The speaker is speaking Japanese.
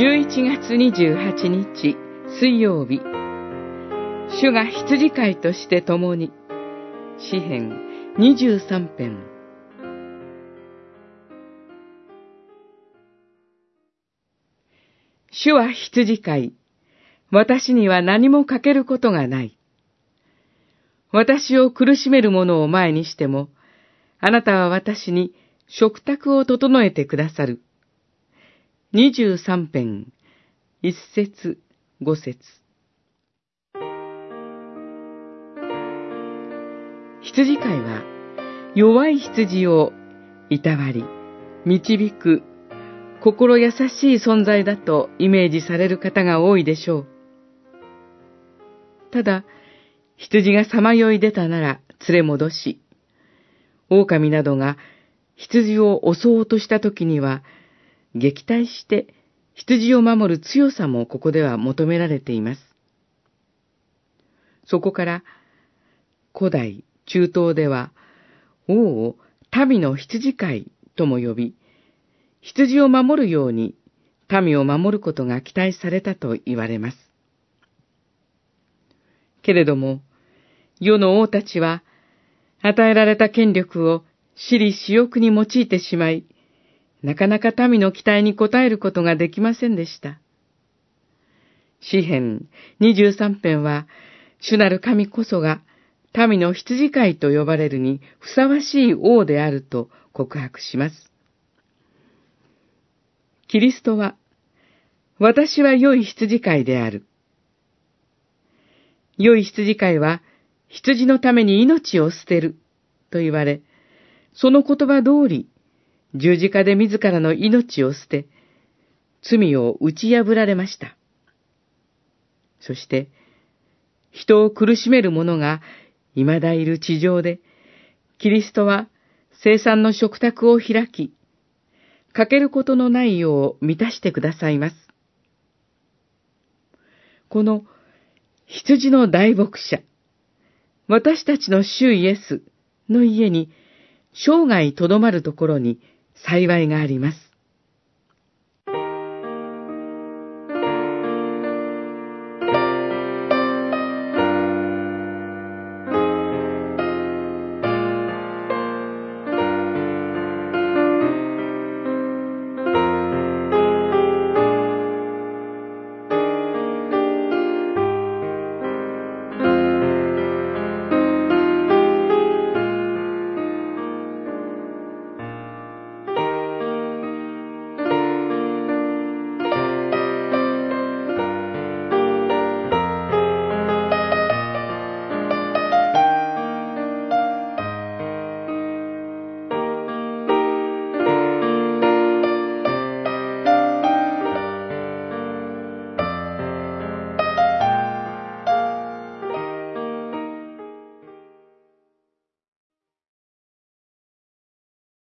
11月28日水曜日、主が羊飼いとして共に、詩編23編。主は羊飼い、私には何もかけることがない。私を苦しめる者を前にしても、あなたは私に食卓を整えてくださる。二十三編、一節、五節。羊飼いは、弱い羊をいたわり、導く、心優しい存在だとイメージされる方が多いでしょう。ただ、羊がさまよい出たなら連れ戻し、狼などが羊を襲おうとした時には、撃退して羊を守る強さもここでは求められています。そこから、古代、中東では、王を民の羊飼いとも呼び、羊を守るように民を守ることが期待されたと言われます。けれども、世の王たちは、与えられた権力を私利私欲に用いてしまい、なかなか民の期待に応えることができませんでした。詩編23編は、主なる神こそが民の羊飼いと呼ばれるにふさわしい王であると告白します。キリストは、私は良い羊飼いである。良い羊飼いは、羊のために命を捨てる、と言われ、その言葉通り、十字架で自らの命を捨て、罪を打ち破られました。そして、人を苦しめる者が未だいる地上で、キリストは生産の食卓を開き、かけることのないよう満たしてくださいます。この羊の大牧者、私たちの主イエスの家に生涯とどまるところに幸いがあります。